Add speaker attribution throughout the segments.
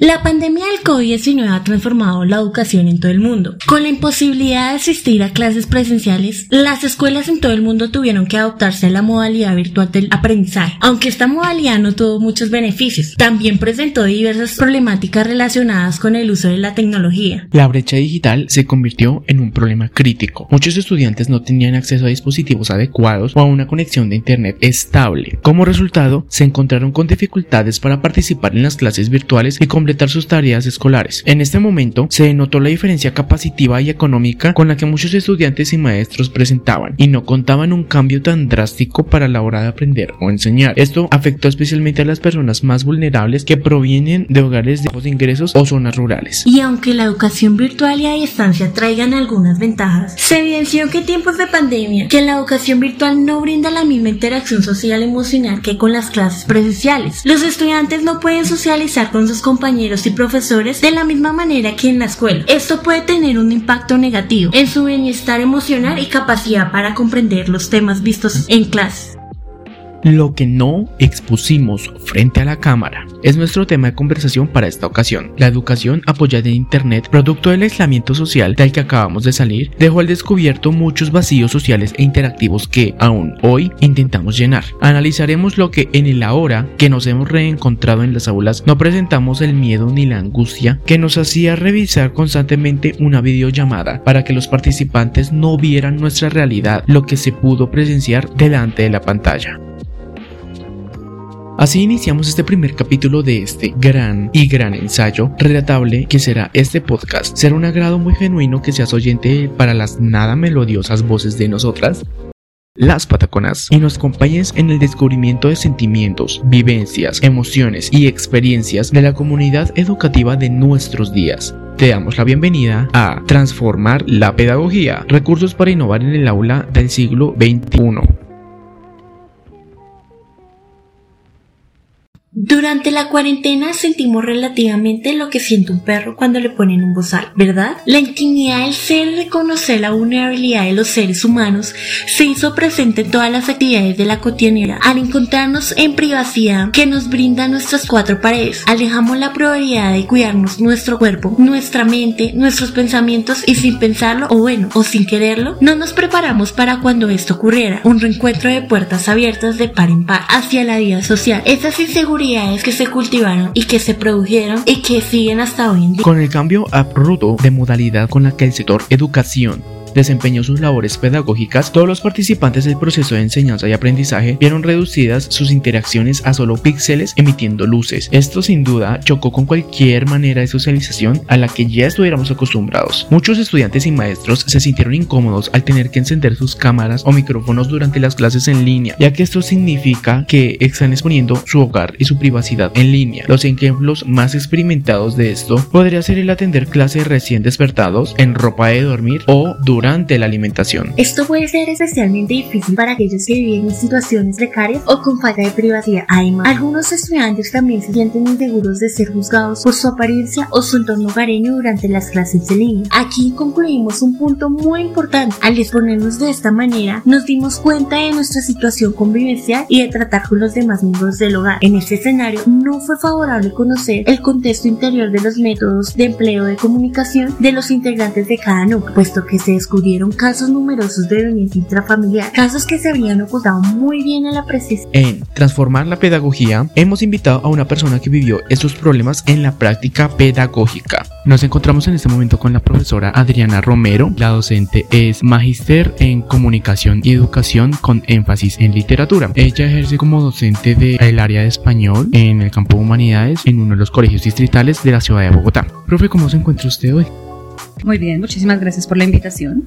Speaker 1: La pandemia del COVID-19 ha transformado la educación en todo el mundo. Con la imposibilidad de asistir a clases presenciales, las escuelas en todo el mundo tuvieron que adoptarse a la modalidad virtual del aprendizaje. Aunque esta modalidad no tuvo muchos beneficios, también presentó diversas problemáticas relacionadas con el uso de la tecnología.
Speaker 2: La brecha digital se convirtió en un problema crítico. Muchos estudiantes no tenían acceso a dispositivos adecuados o a una conexión de Internet estable. Como resultado, se encontraron con dificultades para participar en las clases virtuales y completar sus tareas escolares. En este momento se notó la diferencia capacitiva y económica con la que muchos estudiantes y maestros presentaban y no contaban un cambio tan drástico para la hora de aprender o enseñar. Esto afectó especialmente a las personas más vulnerables que provienen de hogares de bajos ingresos o zonas rurales.
Speaker 1: Y aunque la educación virtual y a distancia traigan algunas ventajas, se evidenció que en tiempos de pandemia que la educación virtual no brinda la misma interacción social emocional que con las clases presenciales. Los estudiantes no pueden socializar con sus compañeros y profesores de la misma manera que en la escuela. Esto puede tener un impacto negativo en su bienestar emocional y capacidad para comprender los temas vistos en clase.
Speaker 2: Lo que no expusimos frente a la cámara es nuestro tema de conversación para esta ocasión. La educación apoyada en Internet, producto del aislamiento social del que acabamos de salir, dejó al descubierto muchos vacíos sociales e interactivos que, aún hoy, intentamos llenar. Analizaremos lo que en el ahora que nos hemos reencontrado en las aulas no presentamos el miedo ni la angustia que nos hacía revisar constantemente una videollamada para que los participantes no vieran nuestra realidad, lo que se pudo presenciar delante de la pantalla. Así iniciamos este primer capítulo de este gran y gran ensayo relatable que será este podcast. Será un agrado muy genuino que seas oyente para las nada melodiosas voces de nosotras las Pataconas y nos acompañes en el descubrimiento de sentimientos, vivencias, emociones y experiencias de la comunidad educativa de nuestros días. Te damos la bienvenida a Transformar la Pedagogía, recursos para innovar en el aula del siglo XXI.
Speaker 1: Durante la cuarentena sentimos relativamente lo que siente un perro cuando le ponen un bozal, ¿verdad? La intimidad del ser reconocer la vulnerabilidad de los seres humanos se hizo presente en todas las actividades de la cotidianidad. Al encontrarnos en privacidad que nos brindan nuestras cuatro paredes, alejamos la probabilidad de cuidarnos nuestro cuerpo, nuestra mente, nuestros pensamientos y sin pensarlo o bueno, o sin quererlo, no nos preparamos para cuando esto ocurriera, un reencuentro de puertas abiertas de par en par hacia la vida social. Esas inseguridades que se cultivaron y que se produjeron y que siguen hasta hoy en día.
Speaker 2: Con el cambio abrupto de modalidad con la que el sector educación desempeñó sus labores pedagógicas, todos los participantes del proceso de enseñanza y aprendizaje vieron reducidas sus interacciones a solo píxeles emitiendo luces. Esto sin duda chocó con cualquier manera de socialización a la que ya estuviéramos acostumbrados. Muchos estudiantes y maestros se sintieron incómodos al tener que encender sus cámaras o micrófonos durante las clases en línea, ya que esto significa que están exponiendo su hogar y su privacidad en línea. Los ejemplos más experimentados de esto podría ser el atender clases recién despertados en ropa de dormir o durante durante la alimentación.
Speaker 1: Esto puede ser especialmente difícil para aquellos que viven en situaciones precarias o con falta de privacidad. Además, algunos estudiantes también se sienten inseguros de ser juzgados por su apariencia o su entorno hogareño durante las clases de línea. Aquí concluimos un punto muy importante. Al exponernos de esta manera, nos dimos cuenta de nuestra situación convivencial y de tratar con los demás miembros del hogar. En este escenario, no fue favorable conocer el contexto interior de los métodos de empleo de comunicación de los integrantes de cada núcleo, puesto que se descubrieron casos numerosos de violencia intrafamiliar, casos que se habrían ocultado muy bien a la presencia.
Speaker 2: En Transformar la Pedagogía, hemos invitado a una persona que vivió estos problemas en la práctica pedagógica. Nos encontramos en este momento con la profesora Adriana Romero. La docente es magíster en comunicación y educación con énfasis en literatura. Ella ejerce como docente del área de español en el campo de humanidades en uno de los colegios distritales de la ciudad de Bogotá. Profe, ¿cómo se encuentra usted hoy?
Speaker 3: Muy bien, muchísimas gracias por la invitación.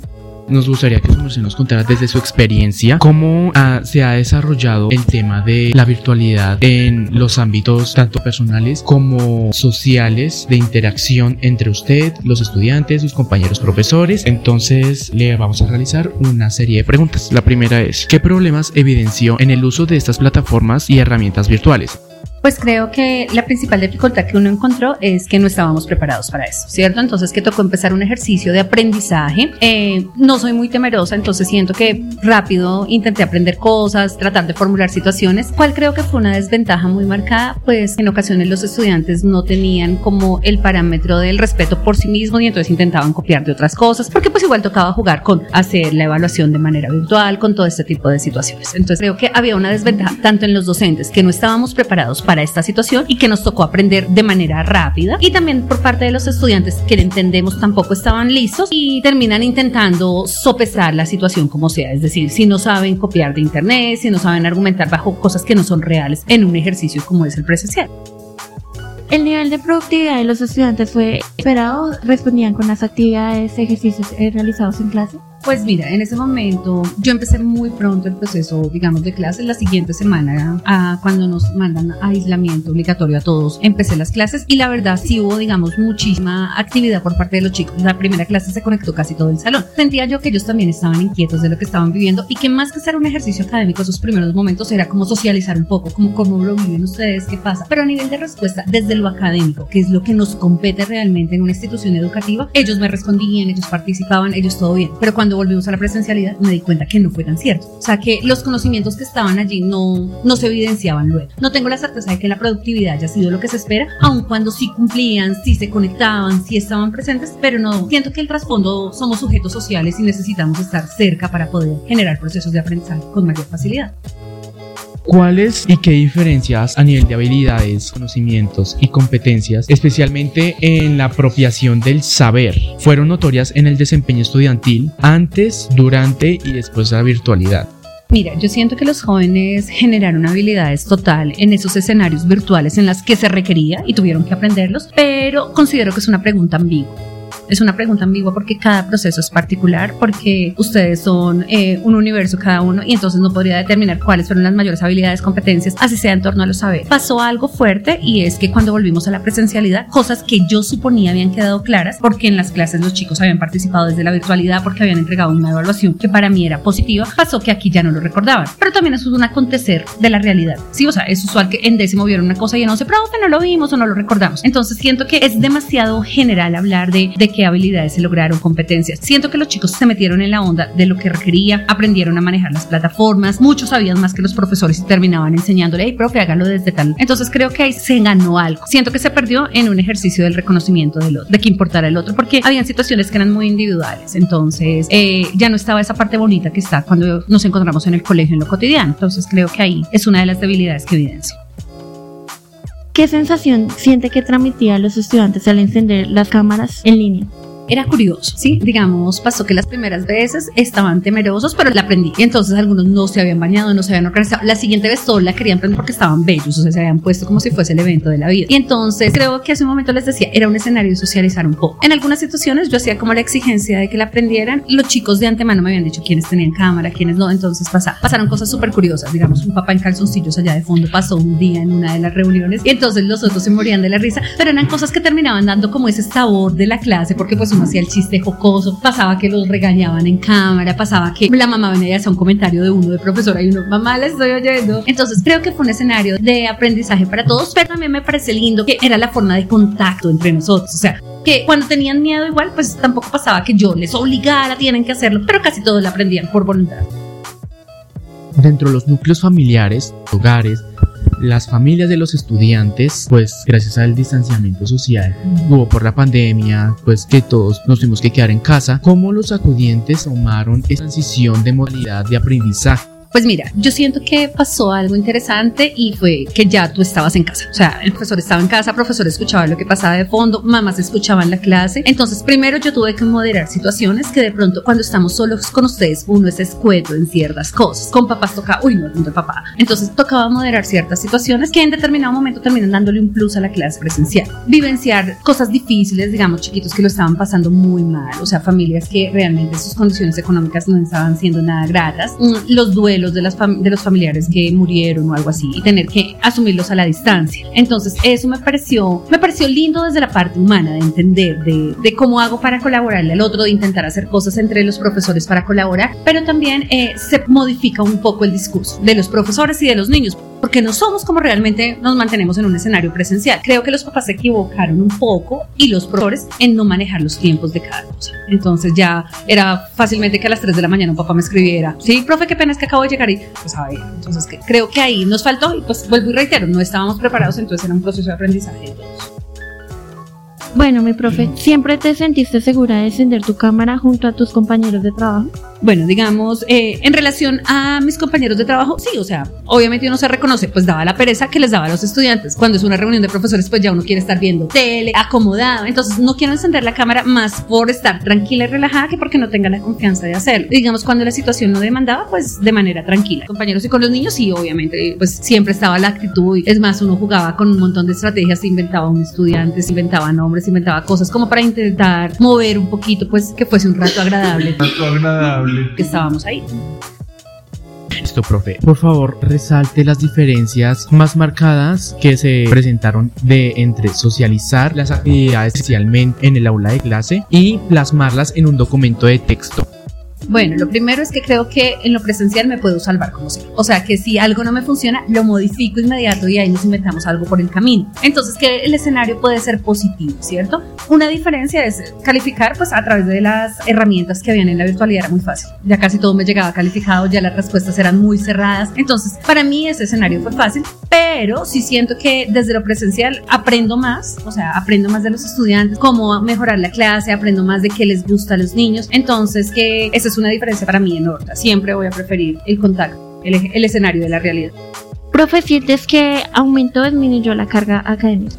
Speaker 2: Nos gustaría que su nos contara desde su experiencia cómo se ha desarrollado el tema de la virtualidad en los ámbitos tanto personales como sociales de interacción entre usted, los estudiantes, sus compañeros profesores. Entonces le vamos a realizar una serie de preguntas. La primera es, ¿qué problemas evidenció en el uso de estas plataformas y herramientas virtuales?
Speaker 3: Pues creo que la principal dificultad que uno encontró es que no estábamos preparados para eso, ¿cierto? Entonces que tocó empezar un ejercicio de aprendizaje. Eh, no soy muy temerosa, entonces siento que rápido intenté aprender cosas, tratar de formular situaciones. ¿Cuál creo que fue una desventaja muy marcada? Pues en ocasiones los estudiantes no tenían como el parámetro del respeto por sí mismos y entonces intentaban copiar de otras cosas, porque pues igual tocaba jugar con hacer la evaluación de manera virtual, con todo este tipo de situaciones. Entonces creo que había una desventaja tanto en los docentes que no estábamos preparados para para esta situación y que nos tocó aprender de manera rápida y también por parte de los estudiantes que entendemos tampoco estaban listos y terminan intentando sopesar la situación como sea, es decir, si no saben copiar de internet, si no saben argumentar bajo cosas que no son reales en un ejercicio como es el presencial.
Speaker 1: El nivel de productividad de los estudiantes fue esperado, respondían con las actividades, ejercicios realizados en clase.
Speaker 3: Pues mira, en ese momento yo empecé muy pronto el proceso, digamos, de clases. La siguiente semana, a, cuando nos mandan a aislamiento obligatorio a todos, empecé las clases y la verdad sí hubo, digamos, muchísima actividad por parte de los chicos. La primera clase se conectó casi todo el salón. Sentía yo que ellos también estaban inquietos de lo que estaban viviendo y que más que hacer un ejercicio académico, esos primeros momentos era como socializar un poco, como cómo lo viven ustedes, qué pasa. Pero a nivel de respuesta, desde lo académico, que es lo que nos compete realmente en una institución educativa, ellos me respondían, ellos participaban, ellos todo bien. Pero cuando volvimos a la presencialidad, me di cuenta que no fue tan cierto. O sea, que los conocimientos que estaban allí no, no se evidenciaban luego. No tengo la certeza de que la productividad haya sido lo que se espera, aun cuando sí cumplían, sí se conectaban, sí estaban presentes, pero no siento que el trasfondo somos sujetos sociales y necesitamos estar cerca para poder generar procesos de aprendizaje con mayor facilidad.
Speaker 2: ¿Cuáles y qué diferencias a nivel de habilidades, conocimientos y competencias, especialmente en la apropiación del saber, fueron notorias en el desempeño estudiantil antes, durante y después de la virtualidad?
Speaker 3: Mira, yo siento que los jóvenes generaron habilidades total en esos escenarios virtuales en las que se requería y tuvieron que aprenderlos, pero considero que es una pregunta ambigua es una pregunta ambigua porque cada proceso es particular, porque ustedes son eh, un universo cada uno y entonces no podría determinar cuáles fueron las mayores habilidades, competencias, así sea en torno a los saberes. Pasó algo fuerte y es que cuando volvimos a la presencialidad, cosas que yo suponía habían quedado claras, porque en las clases los chicos habían participado desde la virtualidad, porque habían entregado una evaluación que para mí era positiva, pasó que aquí ya no lo recordaban. Pero también eso es un acontecer de la realidad. Sí, o sea, es usual que en décimo vieron una cosa y en once, profe, no lo vimos o no lo recordamos. Entonces siento que es demasiado general hablar de, de qué habilidades se lograron, competencias. Siento que los chicos se metieron en la onda de lo que requería, aprendieron a manejar las plataformas, muchos sabían más que los profesores y terminaban enseñándole, hey, profe, hágalo desde tal. Entonces creo que ahí se ganó algo. Siento que se perdió en un ejercicio del reconocimiento del otro, de que importara el otro, porque habían situaciones que eran muy individuales. Entonces eh, ya no estaba esa parte bonita que está cuando nos encontramos en el colegio en lo cotidiano. Entonces creo que ahí es una de las debilidades que evidencio.
Speaker 1: ¿Qué sensación siente que transmitía a los estudiantes al encender las cámaras en línea?
Speaker 3: Era curioso, ¿sí? Digamos, pasó que las primeras veces estaban temerosos, pero la aprendí. Y entonces algunos no se habían bañado, no se habían organizado. La siguiente vez solo la querían aprender porque estaban bellos, o sea, se habían puesto como si fuese el evento de la vida. Y entonces creo que hace un momento les decía, era un escenario de socializar un poco. En algunas situaciones yo hacía como la exigencia de que la aprendieran. Los chicos de antemano me habían dicho quiénes tenían cámara, quiénes no. Entonces pasa, pasaron cosas súper curiosas. Digamos, un papá en calzoncillos allá de fondo pasó un día en una de las reuniones y entonces los otros se morían de la risa, pero eran cosas que terminaban dando como ese sabor de la clase porque pues hacía el chiste jocoso, pasaba que los regañaban en cámara, pasaba que la mamá venía a hacer un comentario de uno de profesora y uno, mamá, le estoy oyendo. Entonces creo que fue un escenario de aprendizaje para todos, pero también me parece lindo que era la forma de contacto entre nosotros, o sea, que cuando tenían miedo igual, pues tampoco pasaba que yo les obligara, tienen que hacerlo, pero casi todos lo aprendían por voluntad.
Speaker 2: Dentro de los núcleos familiares, hogares, las familias de los estudiantes, pues gracias al distanciamiento social, hubo por la pandemia, pues que todos nos tuvimos que quedar en casa, cómo los acudientes tomaron esa transición de modalidad de aprendizaje
Speaker 3: pues mira, yo siento que pasó algo interesante y fue que ya tú estabas en casa. O sea, el profesor estaba en casa, el profesor escuchaba lo que pasaba de fondo, mamás escuchaban la clase. Entonces, primero yo tuve que moderar situaciones que de pronto cuando estamos solos con ustedes, uno es escueto en ciertas cosas. Con papás toca, uy, no, no papá. Entonces, tocaba moderar ciertas situaciones que en determinado momento terminan dándole un plus a la clase presencial. Vivenciar cosas difíciles, digamos, chiquitos que lo estaban pasando muy mal. O sea, familias que realmente sus condiciones económicas no estaban siendo nada gratas. Mm, los duelos de, de los familiares que murieron o algo así y tener que asumirlos a la distancia. Entonces eso me pareció, me pareció lindo desde la parte humana de entender de, de cómo hago para colaborarle al otro, de intentar hacer cosas entre los profesores para colaborar, pero también eh, se modifica un poco el discurso de los profesores y de los niños porque no somos como realmente nos mantenemos en un escenario presencial. Creo que los papás se equivocaron un poco y los profesores en no manejar los tiempos de cada cosa. Entonces ya era fácilmente que a las 3 de la mañana un papá me escribiera, sí, profe, qué pena es que acabo de llegar y pues a ver, entonces creo que ahí nos faltó y pues vuelvo y reitero, no estábamos preparados, entonces era un proceso de aprendizaje de todos.
Speaker 1: Bueno, mi profe, ¿siempre te sentiste segura de encender tu cámara junto a tus compañeros de trabajo?
Speaker 3: Bueno, digamos, eh, en relación a mis compañeros de trabajo, sí, o sea, obviamente uno se reconoce, pues daba la pereza que les daba a los estudiantes. Cuando es una reunión de profesores, pues ya uno quiere estar viendo tele, acomodado. Entonces, no quiero encender la cámara más por estar tranquila y relajada que porque no tenga la confianza de hacerlo. digamos, cuando la situación no demandaba, pues de manera tranquila. Compañeros y con los niños, sí, obviamente, pues siempre estaba la actitud. Es más, uno jugaba con un montón de estrategias, inventaba un estudiante, se inventaba nombres, se inventaba cosas como para intentar mover un poquito, pues que fuese un rato agradable.
Speaker 4: Un rato agradable
Speaker 3: que estábamos ahí.
Speaker 2: Listo, profe. Por favor, resalte las diferencias más marcadas que se presentaron de entre socializar las actividades especialmente en el aula de clase y plasmarlas en un documento de texto.
Speaker 3: Bueno, lo primero es que creo que en lo presencial me puedo salvar como sea. O sea, que si algo no me funciona, lo modifico inmediato y ahí nos inventamos algo por el camino. Entonces, que el escenario puede ser positivo, ¿cierto? Una diferencia es calificar, pues a través de las herramientas que habían en la virtualidad era muy fácil. Ya casi todo me llegaba calificado, ya las respuestas eran muy cerradas. Entonces, para mí ese escenario fue fácil, pero sí siento que desde lo presencial aprendo más, o sea, aprendo más de los estudiantes, cómo mejorar la clase, aprendo más de qué les gusta a los niños. Entonces, que ese es una diferencia para mí enorme. Siempre voy a preferir el contacto, el, el escenario de la realidad.
Speaker 1: Profe, ¿sientes que aumentó o disminuyó la carga académica?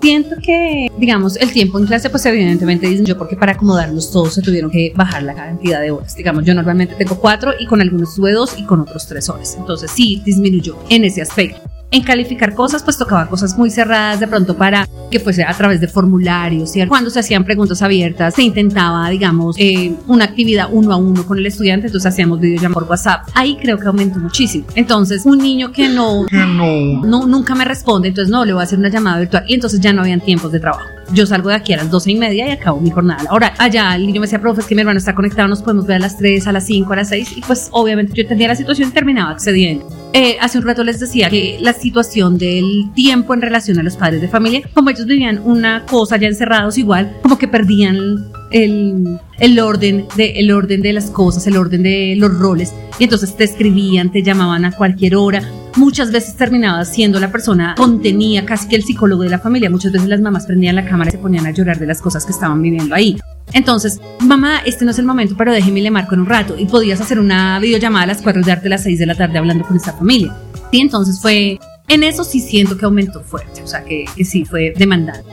Speaker 3: Siento que, digamos, el tiempo en clase, pues evidentemente disminuyó porque para acomodarlos todos se tuvieron que bajar la cantidad de horas. Digamos, yo normalmente tengo cuatro y con algunos tuve dos y con otros tres horas. Entonces sí, disminuyó en ese aspecto en calificar cosas, pues tocaba cosas muy cerradas de pronto para que fuese a través de formularios, y Cuando se hacían preguntas abiertas, se intentaba, digamos, eh, una actividad uno a uno con el estudiante, entonces hacíamos videollamadas por WhatsApp. Ahí creo que aumentó muchísimo. Entonces, un niño que no, no. no nunca me responde, entonces no, le voy a hacer una llamada virtual y entonces ya no habían tiempos de trabajo. Yo salgo de aquí a las doce y media y acabo mi jornada. Ahora, allá el niño me decía, profe, es que mi hermano está conectado, nos podemos ver a las 3, a las 5, a las 6 y pues obviamente yo entendía la situación y terminaba accediendo. Eh, hace un rato les decía que la situación del tiempo en relación a los padres de familia, como ellos vivían una cosa ya encerrados igual, como que perdían el, el, orden de, el orden de las cosas, el orden de los roles, y entonces te escribían, te llamaban a cualquier hora. Muchas veces terminaba siendo la persona contenía casi que el psicólogo de la familia. Muchas veces las mamás prendían la cámara y se ponían a llorar de las cosas que estaban viviendo ahí. Entonces, mamá, este no es el momento, pero déjeme le marco en un rato. Y podías hacer una videollamada a las 4 de arte a las 6 de la tarde hablando con esta familia. Y entonces fue, en eso sí siento que aumentó fuerte, o sea, que, sí fue demandante.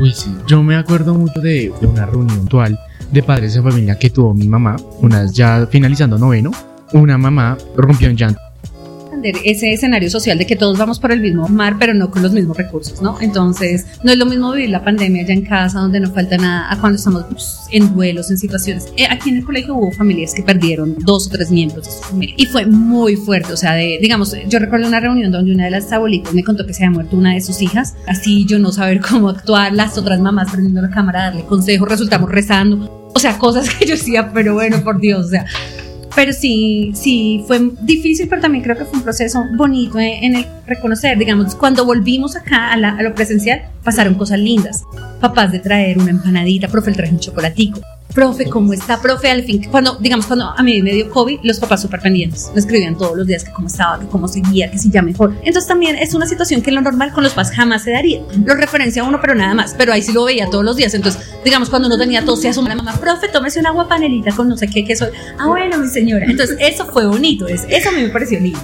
Speaker 2: Uy, sí, yo me acuerdo mucho de, una reunión actual de padres de familia que tuvo mi mamá, una vez ya finalizando noveno, una mamá rompió en llanto
Speaker 3: ese escenario social de que todos vamos por el mismo mar, pero no con los mismos recursos, ¿no? Entonces, no es lo mismo vivir la pandemia allá en casa, donde no falta nada, a cuando estamos pues, en duelos, en situaciones. Eh, aquí en el colegio hubo familias que perdieron dos o tres miembros de su familia y fue muy fuerte, o sea, de, digamos, yo recuerdo una reunión donde una de las abuelitas me contó que se había muerto una de sus hijas, así yo no saber cómo actuar, las otras mamás prendiendo la cámara, darle consejos, resultamos rezando, o sea, cosas que yo decía, pero bueno, por Dios, o sea, pero sí, sí, fue difícil, pero también creo que fue un proceso bonito en, el reconocer, digamos, cuando volvimos acá a, a lo presencial, pasaron cosas lindas. Papás de traer una empanadita, profe, el traje un chocolatico profe, ¿cómo está, profe? Al fin, cuando, digamos, cuando a mí me dio COVID, los papás súper pendientes, me escribían todos los días que cómo estaba, que cómo seguía, que si ya mejor. Entonces también es una situación que en lo normal con los papás jamás se daría. Lo referencia a uno, pero nada más, pero ahí sí lo veía todos los días. Entonces, digamos, cuando uno tenía tos, se la mamá, profe, tómese una agua panelita con no sé qué, que soy. Ah, bueno, mi señora. Entonces, eso fue bonito, eso a mí me pareció lindo.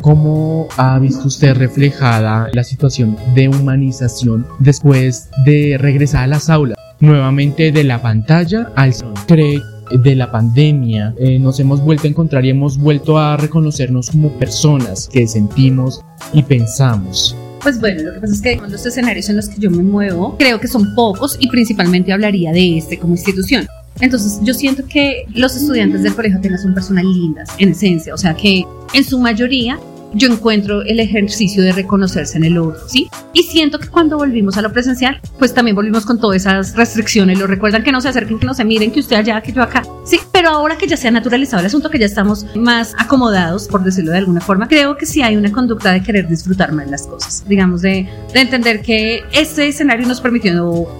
Speaker 2: ¿Cómo ha visto usted reflejada la situación de humanización después de regresar a las aulas? Nuevamente de la pantalla al cree de la pandemia eh, nos hemos vuelto a encontrar y hemos vuelto a reconocernos como personas que sentimos y pensamos.
Speaker 3: Pues bueno, lo que pasa es que los escenarios en los que yo me muevo creo que son pocos y principalmente hablaría de este como institución. Entonces yo siento que los estudiantes del colegio Atenas son personas lindas en esencia, o sea que en su mayoría yo encuentro el ejercicio de reconocerse en el otro, ¿sí? Y siento que cuando volvimos a lo presencial, pues también volvimos con todas esas restricciones, lo recuerdan que no se acerquen, que no se miren, que usted allá, que yo acá, sí, pero ahora que ya se ha naturalizado el asunto, que ya estamos más acomodados, por decirlo de alguna forma, creo que sí hay una conducta de querer disfrutar más las cosas, digamos, de, de entender que ese escenario nos permitió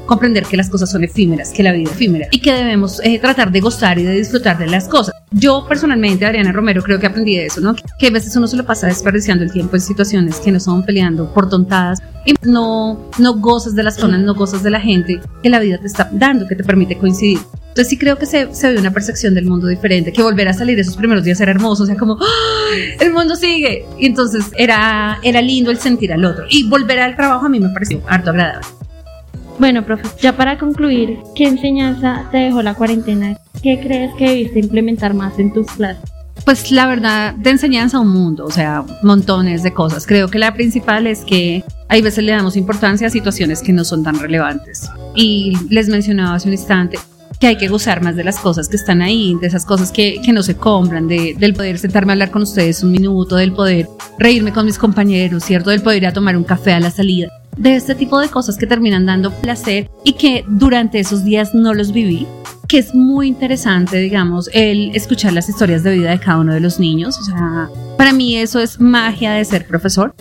Speaker 3: comprender que las cosas son efímeras, que la vida es efímera y que debemos eh, tratar de gozar y de disfrutar de las cosas. Yo personalmente, Adriana Romero, creo que aprendí de eso, ¿no? Que a veces uno se lo pasa desperdiciando el tiempo en situaciones que no son peleando por tontadas y no, no gozas de las zonas, no gozas de la gente que la vida te está dando, que te permite coincidir. Entonces sí creo que se, se ve una percepción del mundo diferente, que volver a salir esos primeros días era hermoso, o sea, como, ¡Ah! el mundo sigue. Y entonces era, era lindo el sentir al otro. Y volver al trabajo a mí me pareció harto agradable.
Speaker 1: Bueno, profe, ya para concluir, ¿qué enseñanza te dejó la cuarentena? ¿Qué crees que debiste implementar más en tus clases?
Speaker 3: Pues la verdad, de enseñanza a un mundo, o sea, montones de cosas. Creo que la principal es que hay veces le damos importancia a situaciones que no son tan relevantes. Y les mencionaba hace un instante que hay que gozar más de las cosas que están ahí, de esas cosas que, que no se compran, de, del poder sentarme a hablar con ustedes un minuto, del poder reírme con mis compañeros, ¿cierto? Del poder ir a tomar un café a la salida de este tipo de cosas que terminan dando placer y que durante esos días no los viví, que es muy interesante, digamos, el escuchar las historias de vida de cada uno de los niños. O sea, para mí eso es magia de ser profesor.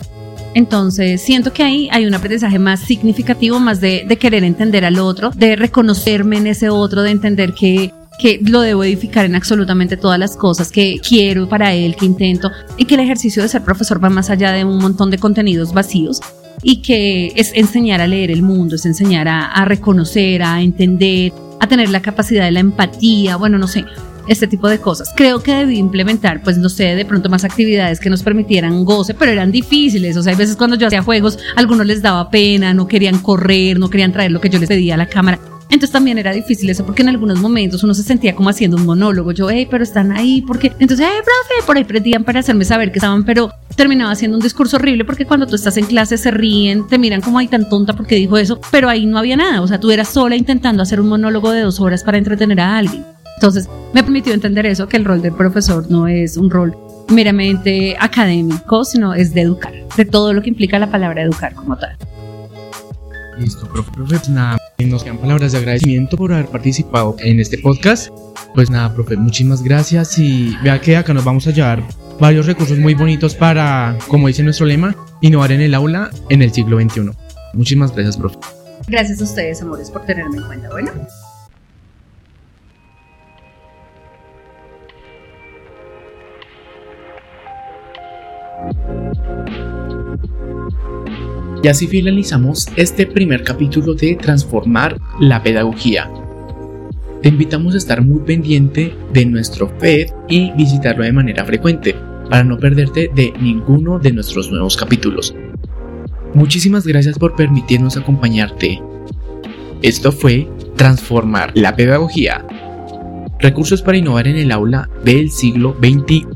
Speaker 3: Entonces, siento que ahí hay un aprendizaje más significativo, más de, de querer entender al otro, de reconocerme en ese otro, de entender que que lo debo edificar en absolutamente todas las cosas que quiero para él, que intento, y que el ejercicio de ser profesor va más allá de un montón de contenidos vacíos, y que es enseñar a leer el mundo, es enseñar a, reconocer, a entender, a tener la capacidad de la empatía, bueno, no sé, este tipo de cosas. Creo que debí implementar, pues no sé, de pronto más actividades que nos permitieran goce, pero eran difíciles. O sea, hay veces cuando yo hacía juegos, algunos les daba pena, no querían correr, no querían traer lo que yo les pedía a la cámara. Entonces también era difícil eso porque en algunos momentos uno se sentía como haciendo un monólogo. Yo, hey, pero están ahí, porque entonces, hey, profe, por ahí prendían para hacerme saber que estaban, pero terminaba haciendo un discurso horrible porque cuando tú estás en clase se ríen, te miran como ahí tan tonta porque dijo eso, pero ahí no había nada. O sea, tú eras sola intentando hacer un monólogo de dos horas para entretener a alguien. Entonces me permitió entender eso, que el rol del profesor no es un rol meramente académico, sino es de educar, de todo lo que implica la palabra educar como tal.
Speaker 2: Listo, profe, profe, pues nada, nos quedan palabras de agradecimiento por haber participado en este podcast. Pues nada, profe, muchísimas gracias y vea que acá nos vamos a llevar varios recursos muy bonitos para, como dice nuestro lema, innovar en el aula en el siglo XXI. Muchísimas gracias, profe.
Speaker 3: Gracias a ustedes, amores, por tenerme en cuenta. Bueno.
Speaker 2: Y así finalizamos este primer capítulo de Transformar la Pedagogía. Te invitamos a estar muy pendiente de nuestro feed y visitarlo de manera frecuente para no perderte de ninguno de nuestros nuevos capítulos. Muchísimas gracias por permitirnos acompañarte. Esto fue Transformar la Pedagogía. Recursos para innovar en el aula del siglo XXI.